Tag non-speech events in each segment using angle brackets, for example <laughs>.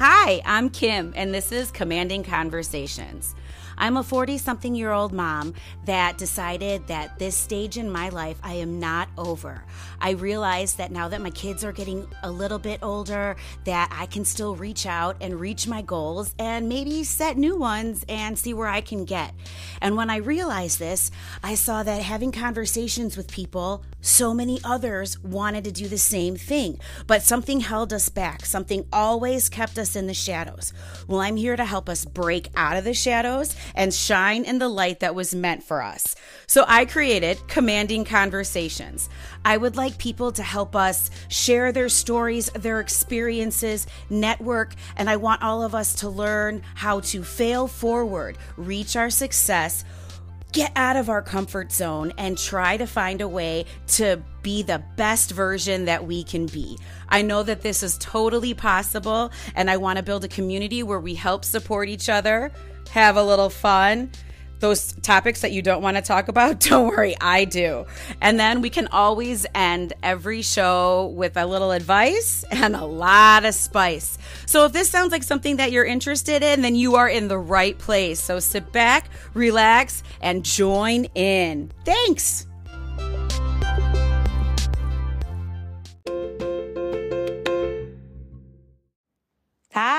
Hi, I'm Kim, and this is Commanding Conversations. I'm a 40 something year old mom that decided that this stage in my life I am not over. I realize that now that my kids are getting a little bit older, that I can still reach out and reach my goals and maybe set new ones and see where I can get. And when I realized this, I saw that having conversations with people, so many others wanted to do the same thing, but something held us back. Something always kept us in the shadows. Well, I'm here to help us break out of the shadows and shine in the light that was meant for us. So I created Commanding Conversations. I would like people to help us share their stories, their experiences, network, and I want all of us to learn how to fail forward, reach our success get out of our comfort zone and try to find a way to be the best version that we can be. I know that this is totally possible, and I want to build a community where we help support each other, have a little fun. Those topics that you don't want to talk about, <laughs> don't worry, I do. And then we can always end every show with a little advice and a lot of spice. So if this sounds like something that you're interested in, then you are in the right place. So sit back, relax, and join in. Thanks.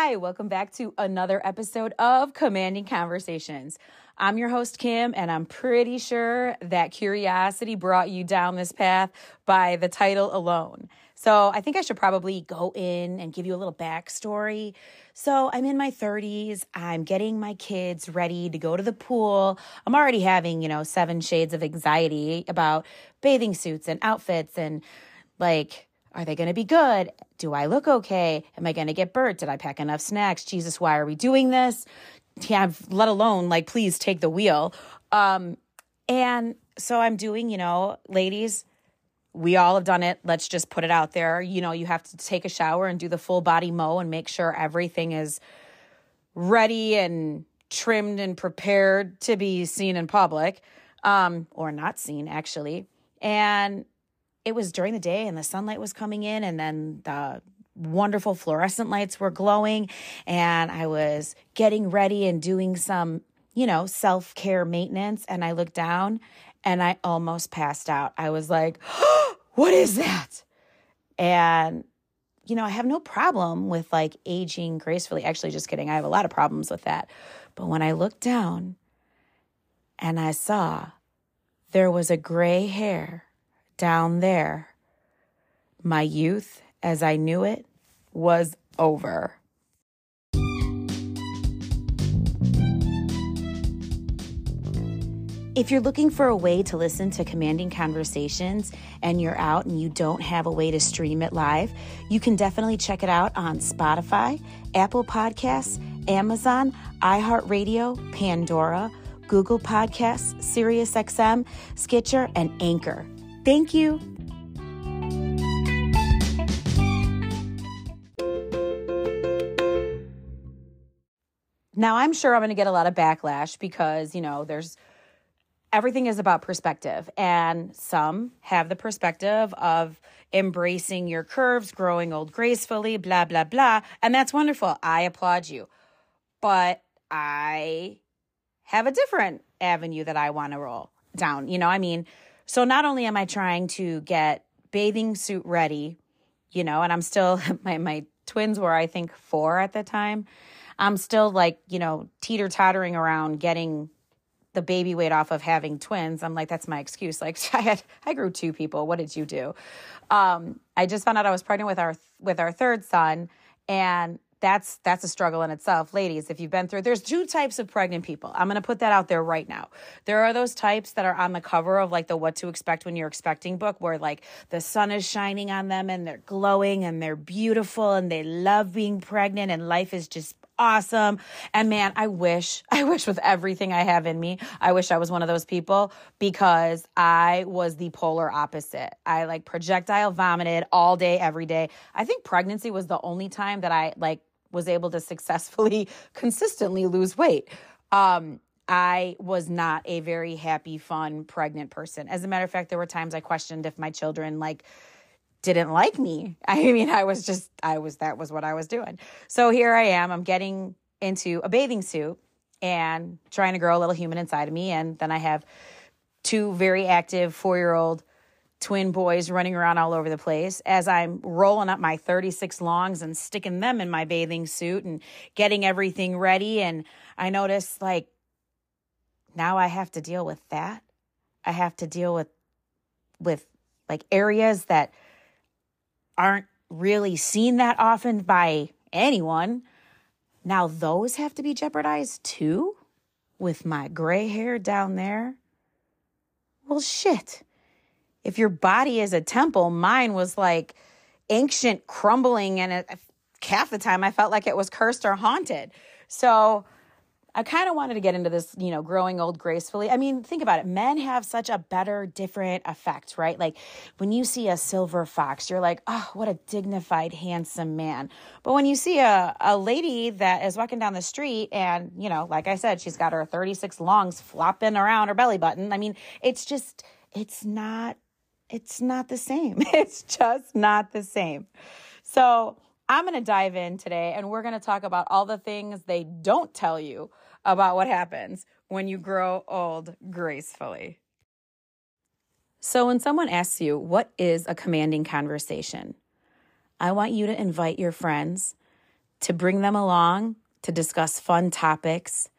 Hi, welcome back to another episode of Commanding Conversations. I'm your host, Kim, and I'm pretty sure that curiosity brought you down this path by the title alone. So I think I should probably go in and give you a little backstory. So I'm in my 30s. I'm getting my kids ready to go to the pool. I'm already having, you know, seven shades of anxiety about bathing suits and outfits and like, are they going to be good? Do I look okay? Am I going to get burnt? Did I pack enough snacks? Jesus, why are we doing this? Yeah, let alone like, please take the wheel. Um, and so I'm doing, you know, ladies, we all have done it. Let's just put it out there. You know, you have to take a shower and do the full body mow and make sure everything is ready and trimmed and prepared to be seen in public um, or not seen, actually. And it was during the day and the sunlight was coming in and then the wonderful fluorescent lights were glowing and I was getting ready and doing some, you know, self-care maintenance and I looked down and I almost passed out. I was like, <gasps> "What is that?" And you know, I have no problem with like aging gracefully. Actually, just kidding. I have a lot of problems with that. But when I looked down and I saw there was a gray hair down there, my youth as I knew it was over. If you're looking for a way to listen to commanding conversations and you're out and you don't have a way to stream it live, you can definitely check it out on Spotify, Apple Podcasts, Amazon, iHeartRadio, Pandora, Google Podcasts, SiriusXM, Stitcher, and Anchor. Thank you. Now, I'm sure I'm going to get a lot of backlash because, you know, there's everything is about perspective. And some have the perspective of embracing your curves, growing old gracefully, blah, blah, blah. And that's wonderful. I applaud you. But I have a different avenue that I want to roll down. You know, I mean, so not only am I trying to get bathing suit ready, you know, and I'm still, <laughs> my, my twins were, I think, four at the time. I'm still like, you know, teeter tottering around getting the baby weight off of having twins. I'm like, that's my excuse. <laughs> Like <laughs> I had, I grew two people. What did you do? Um, I just found out I was pregnant with our, with our third son and that's that's a struggle in itself ladies if you've been through there's two types of pregnant people i'm going to put that out there right now there are those types that are on the cover of like the what to expect when you're expecting book where like the sun is shining on them and they're glowing and they're beautiful and they love being pregnant and life is just awesome. And man, I wish, <laughs> I wish with everything I have in me, I wish I was one of those people because I was the polar opposite. I like projectile vomited all day, every day. I think pregnancy was the only time that I like was able to successfully, <laughs> consistently lose weight. Um, I was not a very happy, fun, pregnant person. As a matter of fact, there were times I questioned if my children like didn't like me. <laughs> I mean, I was just, I was, that was what I was doing. So here I am, I'm getting into a bathing suit and trying to grow a little human inside of me. And then I have two very active four year old twin boys running around all over the place as I'm rolling up my 36 longs and sticking them in my bathing suit and getting everything ready. And I notice like now I have to deal with that. I have to deal with, with like areas that aren't really seen that often by anyone. Now those have to be jeopardized too with my gray hair down there. Well, shit if your body is a temple, mine was like ancient crumbling and half the time I felt like it was cursed or haunted. So I kind of wanted to get into this, you know, growing old gracefully. I mean, think about it. Men have such a better, different effect, right? Like when you see a silver fox, you're like, oh, what a dignified, handsome man. But when you see a, a lady that is walking down the street and, you know, like I said, she's got her 36 longs flopping around her belly button, I mean, it's just, it's not it's not the same. <laughs> It's just not the same. So, I'm going to dive in today and we're going to talk about all the things they don't tell you about what happens when you grow old gracefully. So, when someone asks you, What is a commanding conversation? I want you to invite your friends to bring them along to discuss fun topics,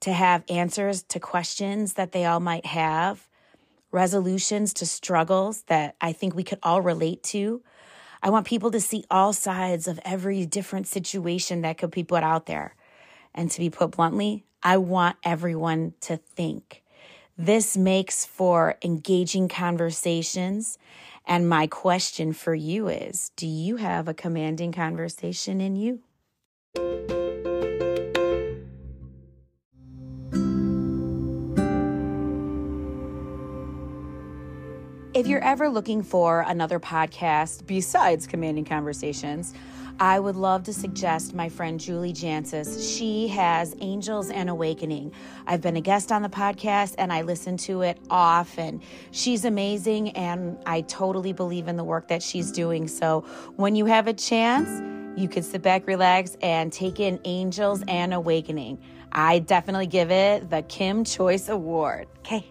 to have answers to questions that they all might have resolutions to struggles that I think we could all relate to. I want people to see all sides of every different situation that could be put out there. And to be put bluntly, I want everyone to think. This makes for engaging conversations. And my question for you is Do you have a commanding conversation in you? If you're ever looking for another podcast besides Commanding Conversations, I would love to suggest my friend Julie Jancius. She has Angels and Awakening. I've been a guest on the podcast and I listen to it often. She's amazing and I totally believe in the work that she's doing. So when you have a chance, you can sit back, relax, and take in Angels and Awakening. I definitely give it the Kim Choice Award. Okay.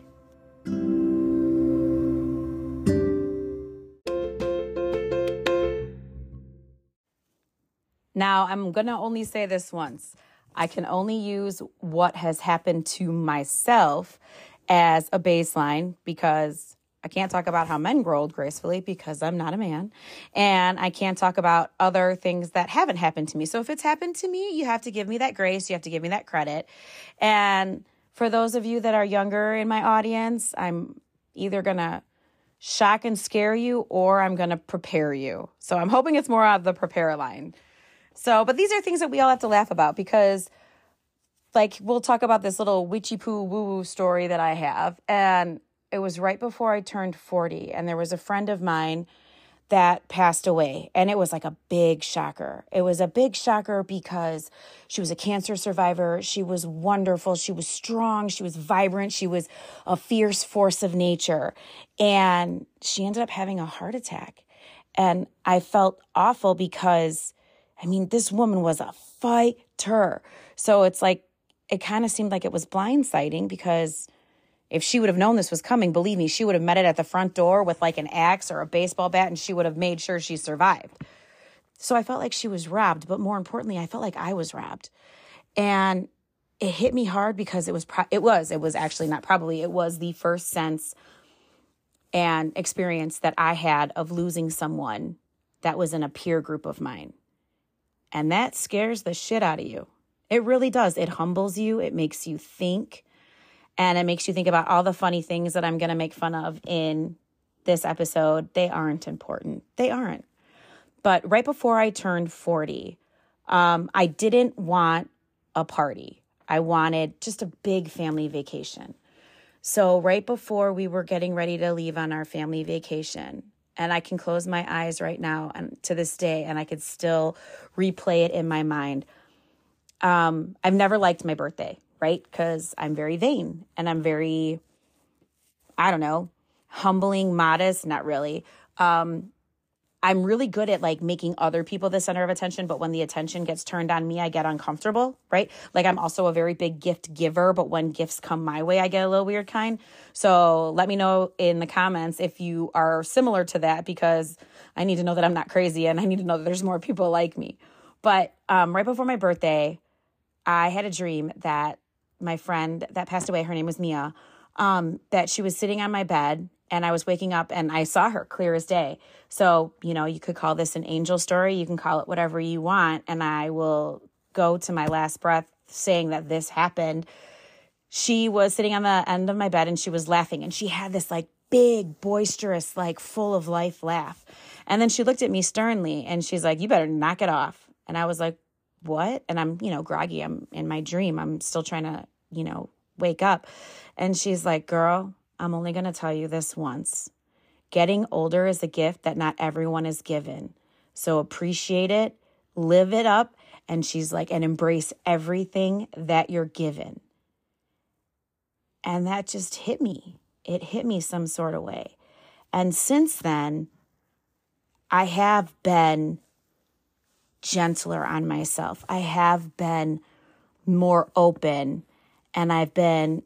Now, I'm going to only say this once. I can only use what has happened to myself as a baseline because I can't talk about how men grow old gracefully because I'm not a man. And I can't talk about other things that haven't happened to me. So if it's happened to me, you have to give me that grace. You have to give me that credit. And for those of you that are younger in my audience, I'm either going to shock and scare you or I'm going to prepare you. So I'm hoping it's more of the prepare line. So, but these are things that we all have to laugh about because, like, we'll talk about this little witchy poo woo woo story that I have. And it was right before I turned 40. And there was a friend of mine that passed away. And it was like a big shocker. It was a big shocker because she was a cancer survivor. She was wonderful. She was strong. She was vibrant. She was a fierce force of nature. And she ended up having a heart attack. And I felt awful because I mean, this woman was a fighter. So it's like, it kind of seemed like it was blindsiding because if she would have known this was coming, believe me, she would have met it at the front door with like an axe or a baseball bat and she would have made sure she survived. So I felt like she was robbed, but more importantly, I felt like I was robbed. And it hit me hard because it was pro- it was it was actually not probably it was the first sense and experience that I had of losing someone that was in a peer group of mine. And that scares the shit out of you. It really does. It humbles you, it makes you think, and it makes you think about all the funny things that I'm going to make fun of in this episode. They aren't important. They aren't. But right before I turned 40, um, I didn't want a party. I wanted just a big family vacation. So, right before we were getting ready to leave on our family vacation, and I can close my eyes right now and to this day and I could still replay it in my mind. Um, I've never liked my birthday, right? Because I'm very vain and I'm very, I don't know, humbling, modest, not really. Um, I'm really good at like making other people the center of attention, but when the attention gets turned on me, I get uncomfortable, right? Like I'm also a very big gift giver, but when gifts come my way, I get a little weird kind. So let me know in the comments if you are similar to that because I need to know that I'm not crazy and I need to know that there's more people like me. But um, right before my birthday, I had a dream that my friend that passed away, her name was Mia, um, that she was sitting on my bed and I was waking up and I saw her clear as day. So, you know, you could call this an angel story, you can call it whatever you want, and I will go to my last breath saying that this happened. She was sitting on the end of my bed and she was laughing and she had this like big, boisterous, like full of life laugh. And then she looked at me sternly and she's like, You better knock it off. And I was like, What? And I'm, you know, groggy. I'm in my dream. I'm still trying to, you know, wake up. And she's like, Girl, I'm only going to tell you this once. Getting older is a gift that not everyone is given. So appreciate it, live it up. And she's like, and embrace everything that you're given. And that just hit me. It hit me some sort of way. And since then, I have been gentler on myself. I have been more open and I've been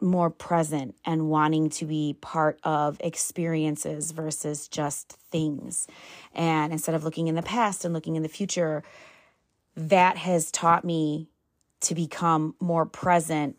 more present and wanting to be part of experiences versus just things. And instead of looking in the past and looking in the future, that has taught me to become more present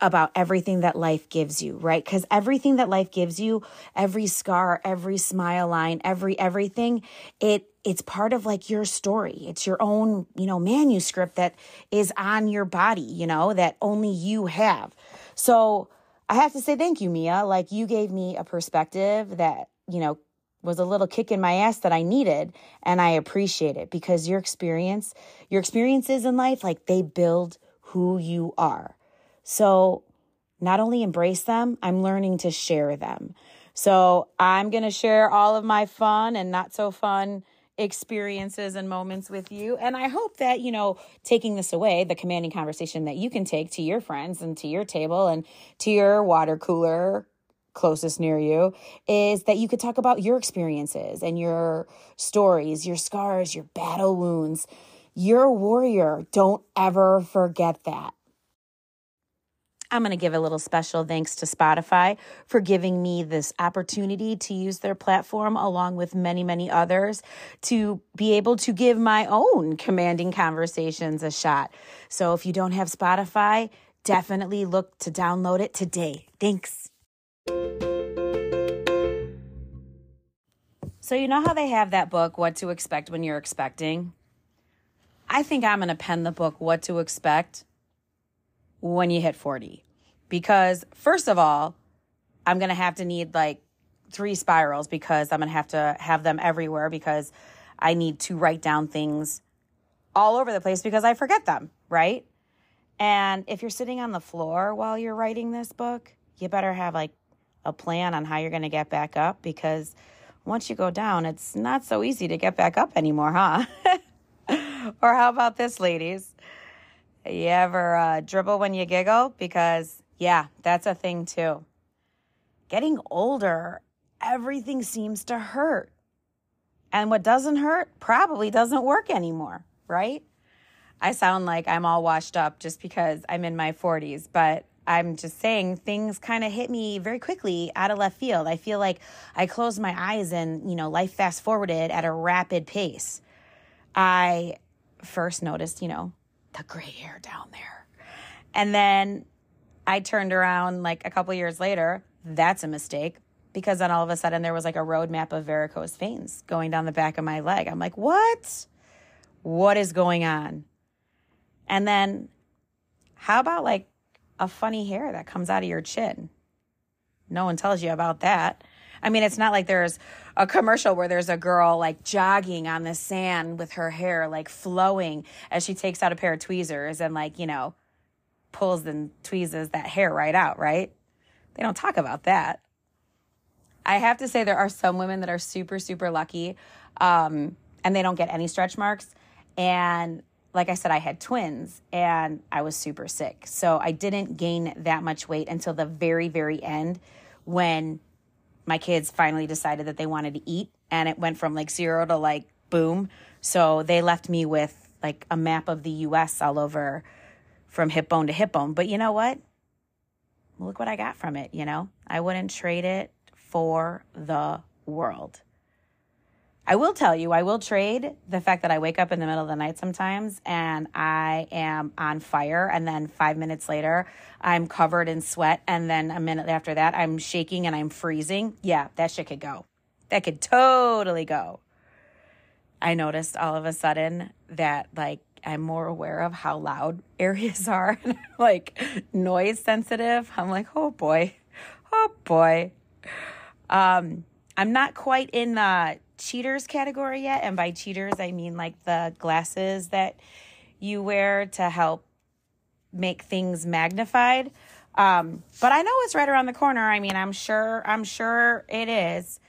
about everything that life gives you, right? Because everything that life gives you, every scar, every smile line, every everything, it it's part of like your story. It's your own, you know, manuscript that is on your body, you know, that only you have. So I have to say thank you, Mia. Like you gave me a perspective that, you know, was a little kick in my ass that I needed. And I appreciate it because your experience, your experiences in life, like they build who you are. So not only embrace them, I'm learning to share them. So I'm going to share all of my fun and not so fun experiences and moments with you. And I hope that, you know, taking this away, the commanding conversation that you can take to your friends and to your table and to your water cooler closest near you is that you could talk about your experiences and your stories, your scars, your battle wounds. You're a warrior. Don't ever forget that. I'm going to give a little special thanks to Spotify for giving me this opportunity to use their platform along with many, many others to be able to give my own commanding conversations a shot. So if you don't have Spotify, definitely look to download it today. Thanks. So, you know how they have that book, What to Expect When You're Expecting? I think I'm going to pen the book, What to Expect when you hit 40. Because, first of all, I'm going to have to need like three spirals because I'm going to have to have them everywhere because I need to write down things all over the place because I forget them, right? And if you're sitting on the floor while you're writing this book, you better have like a plan on how you're going to get back up because once you go down, it's not so easy to get back up anymore, huh? <laughs> or how about this, ladies? You ever uh, dribble when you giggle? Because, yeah, that's a thing too. Getting older, everything seems to hurt. And what doesn't hurt probably doesn't work anymore, right? I sound like I'm all washed up just because I'm in my 40s, but I'm just saying things kind of hit me very quickly out of left field. I feel like I closed my eyes and, you know, life fast forwarded at a rapid pace. I first noticed, you know, the gray hair down there. And then I turned around like a couple years later. That's a mistake because then all of a sudden there was like a roadmap of varicose veins going down the back of my leg. I'm like, what? What is going on? And then how about like a funny hair that comes out of your chin? No one tells you about that. I mean, it's not like there's a commercial where there's a girl like jogging on the sand with her hair like flowing as she takes out a pair of tweezers and like, you know, pulls and tweezes that hair right out, right? They don't talk about that. I have to say, there are some women that are super, super lucky um, and they don't get any stretch marks. And like I said, I had twins and I was super sick. So I didn't gain that much weight until the very, very end when my kids finally decided that they wanted to eat and it went from like zero to like boom. So they left me with like a map of the US all over from hip bone to hip bone. But you know what? Look what I got from it, you know? I wouldn't trade it for the world. I will tell you, I will trade the fact that I wake up in the middle of the night sometimes and I am on fire. And then five minutes later, I'm covered in sweat. And then a minute after that, I'm shaking and I'm freezing. Yeah, that shit could go. That could totally go. I noticed all of a sudden that, like, I'm more aware of how loud <laughs> areas are and like noise sensitive. I'm like, oh boy, oh boy. Um, I'm not quite in the cheaters category yet. And by cheaters, I mean like the glasses that you wear to help make things magnified. Um, but I know it's right around the corner. I mean, I'm sure, I'm sure it is.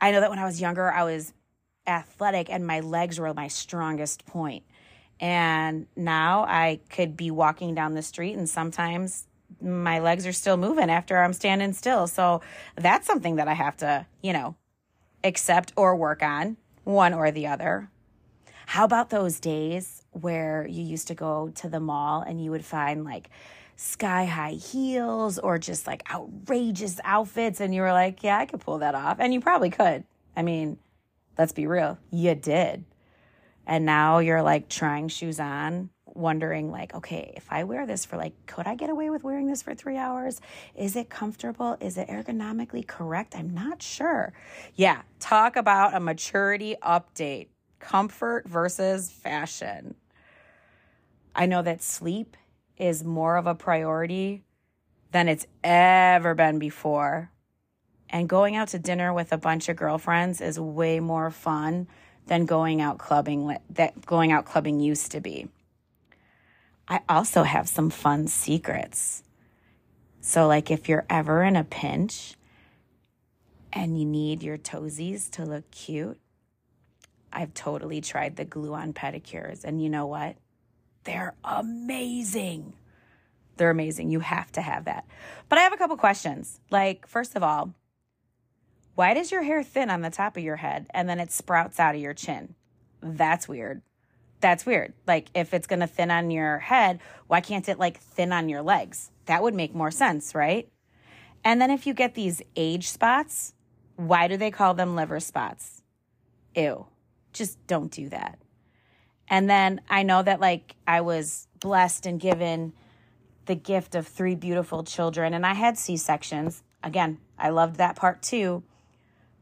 I know that when I was younger, I was athletic and my legs were my strongest point. And now I could be walking down the street and sometimes my legs are still moving after I'm standing still. So that's something that I have to, you know, accept or work on, one or the other. How about those days where you used to go to the mall and you would find like sky high heels or just like outrageous outfits and you were like, yeah, I could pull that off. And you probably could. I mean, let's be real, you did. And now you're like trying shoes on wondering like okay if i wear this for like could i get away with wearing this for three hours? Is it comfortable? Is it ergonomically correct? I'm not sure. Yeah talk about a maturity update. Comfort versus fashion. I know that sleep is more of a priority than it's ever been before. And going out to dinner with a bunch of girlfriends is way more fun than going out clubbing that going out clubbing used to be I also have some fun secrets. So, like, if you're ever in a pinch and you need your toesies to look cute, I've totally tried the glue on pedicures. And you know what? They're amazing. They're amazing. You have to have that. But I have a couple questions. Like, first of all, why does your hair thin on the top of your head and then it sprouts out of your chin? That's weird that's weird. Like if it's going to thin on your head, why can't it like thin on your legs? That would make more sense, right? And then if you get these age spots, why do they call them liver spots? Ew. Just don't do that. And then I know that like I was blessed and given the gift of three beautiful children and I had C-sections. Again, I loved that part too.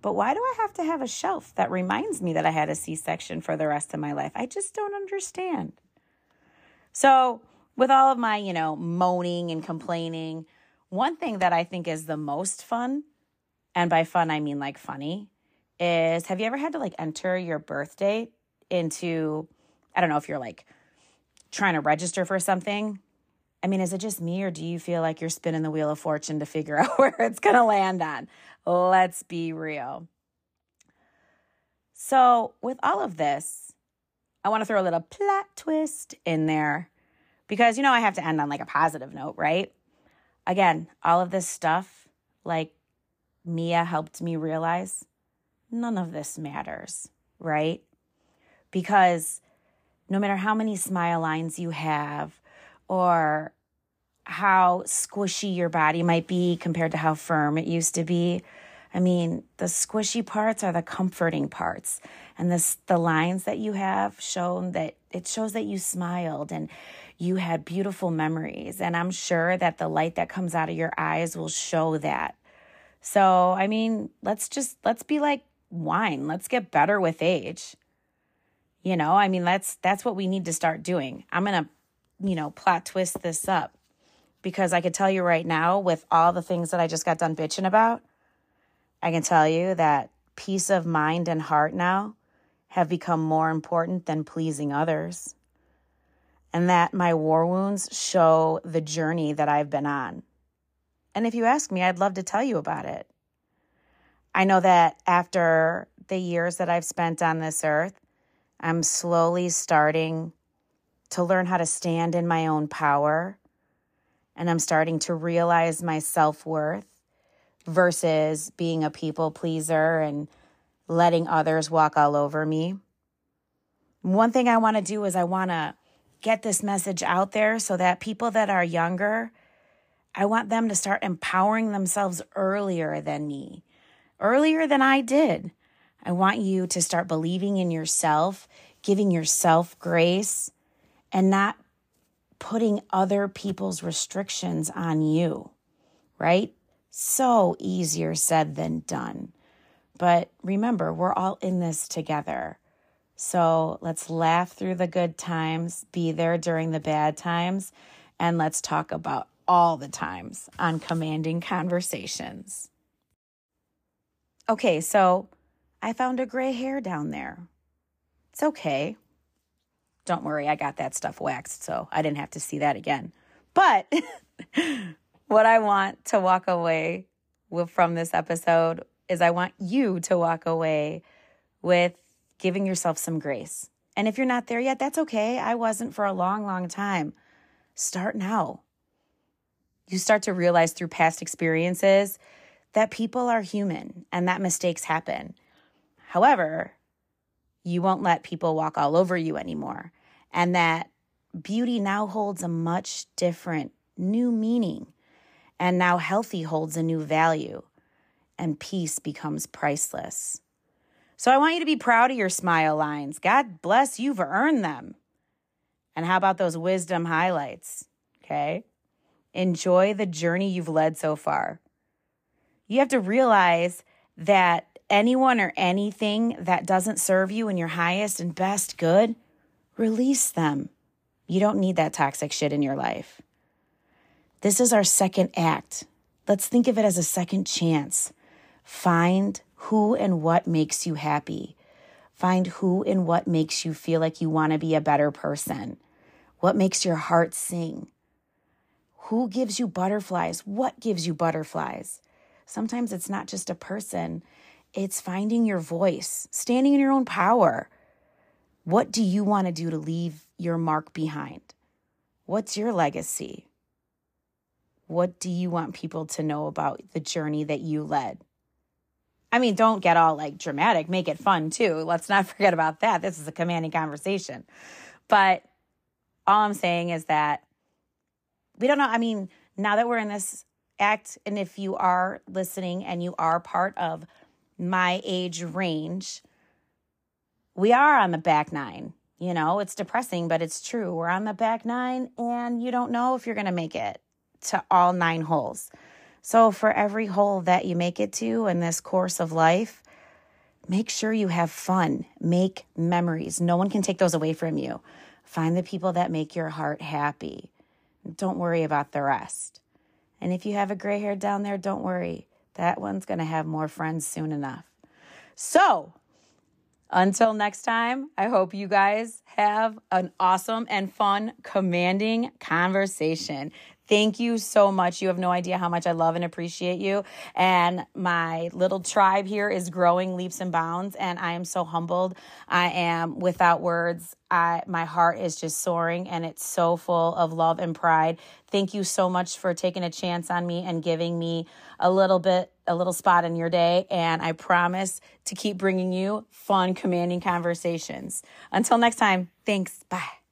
But why do I have to have a shelf that reminds me that I had a C section for the rest of my life? I just don't understand. So, with all of my, you know, moaning and complaining, one thing that I think is the most fun, and by fun I mean like funny, is have you ever had to like enter your birth date into, I don't know if you're like trying to register for something? I mean, is it just me or do you feel like you're spinning the wheel of fortune to figure <laughs> out where it's going to land on? Let's be real. So, with all of this, I want to throw a little plot twist in there because, you know, I have to end on like a positive note, right? Again, all of this stuff, like Mia helped me realize none of this matters, right? Because no matter how many smile lines you have or how squishy your body might be compared to how firm it used to be. I mean, the squishy parts are the comforting parts. And this the lines that you have shown that it shows that you smiled and you had beautiful memories. And I'm sure that the light that comes out of your eyes will show that. So, I mean, let's just let's be like wine. Let's get better with age. You know, I mean, that's that's what we need to start doing. I'm going to, you know, plot twist this up because I could tell you right now, with all the things that I just got done bitching about, I can tell you that peace of mind and heart now have become more important than pleasing others. And that my war wounds show the journey that I've been on. And if you ask me, I'd love to tell you about it. I know that after the years that I've spent on this earth, I'm slowly starting to learn how to stand in my own power and I'm starting to realize my self worth versus being a people pleaser and letting others walk all over me. One thing I want to do is I want to get this message out there so that people that are younger, I want them to start empowering themselves earlier than me, earlier than I did. I want you to start believing in yourself, giving yourself grace, and not putting other people's restrictions on you, right? So easier said than done. But remember, we're all in this together. So let's laugh through the good times, be there during the bad times, and let's talk about all the times on commanding conversations. Okay, so I found a gray hair down there. It's okay. Don't worry, I got that stuff waxed, so I didn't have to see that again. But <laughs> what I want to walk away with from this episode is I want you to walk away with giving yourself some grace. And if you're not there yet, that's okay. I wasn't for a long, long time. Start now. You start to realize through past experiences that people are human and that mistakes happen. However, you won't let people walk all over you anymore. And that beauty now holds a much different new meaning. And now healthy holds a new value. And peace becomes priceless. So I want you to be proud of your smile lines. God bless you've earned them. And how about those wisdom highlights? Okay. Enjoy the journey you've led so far. You have to realize that anyone or anything that doesn't serve you in your highest and best good, release them. You don't need that toxic shit in your life. This is our second act. Let's think of it as a second chance. Find who and what makes you happy. Find who and what makes you feel like you want to be a better person. What makes your heart sing? Who gives you butterflies? What gives you butterflies? Sometimes it's not just a person, it's finding your voice, standing in your own power. What do you want to do to leave your mark behind? What's your legacy? What do you want people to know about the journey that you led? I mean, don't get all like dramatic, make it fun too. Let's not <laughs> forget about that. This is a commanding conversation. But all I'm saying is that we don't know. I mean, now that we're in this act, and if you are listening and you are part of my age range, we are on the back nine. You know, it's depressing, but it's true. We're on the back nine, and you don't know if you're going to make it to all nine holes. So, for every hole that you make it to in this course of life, make sure you have fun, make memories. No one can take those away from you. Find the people that make your heart happy. Don't worry about the rest. And if you have a gray hair down there, don't worry. That one's going to have more friends soon enough. So, until next time, I hope you guys have an awesome and fun, commanding conversation. Thank you so much. You have no idea how much I love and appreciate you. And my little tribe here is growing leaps and bounds. And I am so humbled. I am without words. I, my heart is just soaring and it's so full of love and pride. Thank you so much for taking a chance on me and giving me a little bit, a little spot in your day. And I promise to keep bringing you fun, commanding conversations. Until next time, thanks. Bye.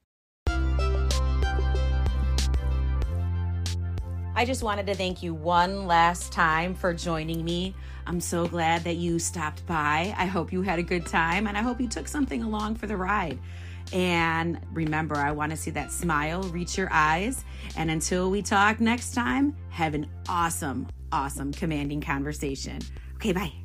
I just wanted to thank you one last time for joining me. I'm so glad that you stopped by. I hope you had a good time and I hope you took something along for the ride. And remember, I want to see that smile reach your eyes. And until we talk next time, have an awesome, awesome, commanding conversation. Okay, bye.